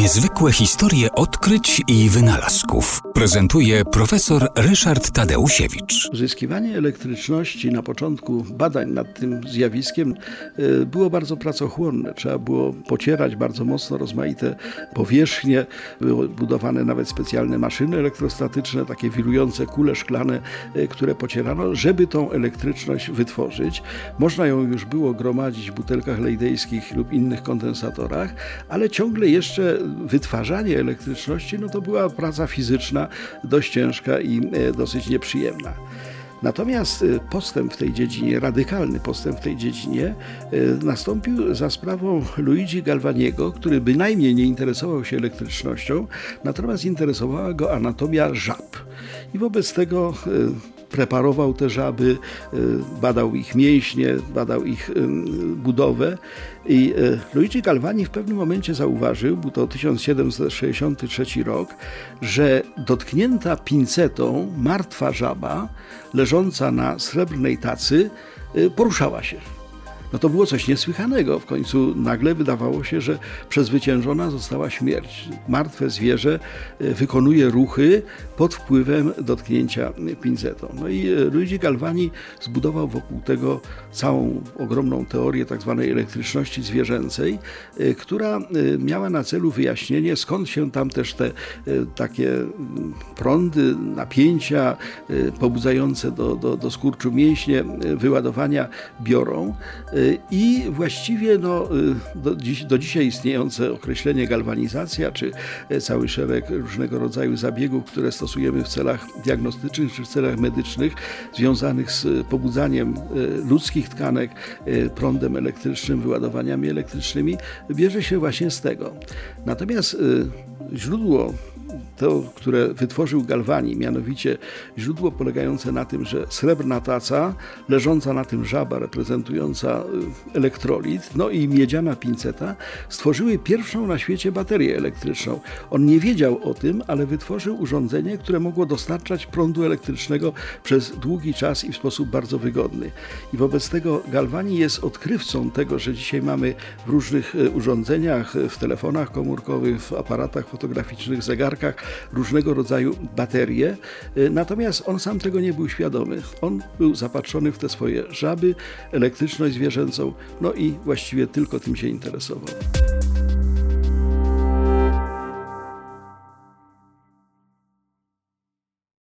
Niezwykłe historie odkryć i wynalazków prezentuje profesor Ryszard Tadeusiewicz. Uzyskiwanie elektryczności na początku badań nad tym zjawiskiem e, było bardzo pracochłonne. Trzeba było pocierać bardzo mocno rozmaite powierzchnie. Były budowane nawet specjalne maszyny elektrostatyczne, takie wirujące kule szklane, e, które pocierano, żeby tą elektryczność wytworzyć. Można ją już było gromadzić w butelkach lejdejskich lub innych kondensatorach, ale ciągle jeszcze wytwarzanie elektryczności no to była praca fizyczna dość ciężka i e, dosyć nieprzyjemna. Natomiast e, postęp w tej dziedzinie, radykalny postęp w tej dziedzinie e, nastąpił za sprawą Luigi Galvaniego, który bynajmniej nie interesował się elektrycznością, natomiast interesowała go anatomia żab. I wobec tego preparował te żaby, y, badał ich mięśnie, badał ich budowę. I y, Luigi Galvani w pewnym momencie zauważył, był to 1763 rok, że dotknięta pincetą martwa żaba leżąca na srebrnej tacy poruszała się no to było coś niesłychanego. W końcu nagle wydawało się, że przezwyciężona została śmierć. Martwe zwierzę e, wykonuje ruchy pod wpływem dotknięcia pinzetą. No i e, Luigi Galvani zbudował wokół tego całą ogromną teorię tzw. Tak elektryczności zwierzęcej, e, która miała na celu wyjaśnienie, skąd się tam też te takie mm, prądy, napięcia pobudzające do, do, do skurczu mięśnie, wyładowania biorą. Y, I właściwie no, y, do, dziś, do dzisiaj istniejące określenie galwanizacja, czy e, cały szereg różnego rodzaju zabiegów, które stosujemy w celach diagnostycznych czy w celach medycznych, związanych z pobudzaniem e, ludzkich tkanek e, prądem elektrycznym, wyładowaniami elektrycznymi, bierze się właśnie z tego. Natomiast źródło to, które wytworzył Galvani, mianowicie źródło polegające na tym, że srebrna taca leżąca na tym żaba reprezentująca y, elektrolit, no i miedziana pinceta stworzyły pierwszą na świecie baterię elektryczną. On nie wiedział o tym, ale wytworzył urządzenie, które mogło dostarczać prądu elektrycznego przez długi czas i w sposób bardzo wygodny. I wobec tego Galvani jest odkrywcą tego, że dzisiaj mamy w różnych y, urządzeniach, w telefonach komórkowych, w aparatach fotograficznych, zegarkach, różnego rodzaju baterie, y, natomiast on sam tego nie był świadomy. On był zapatrzony w te swoje żaby, elektryczność zwierzęcą, no i właściwie tylko tym się interesował.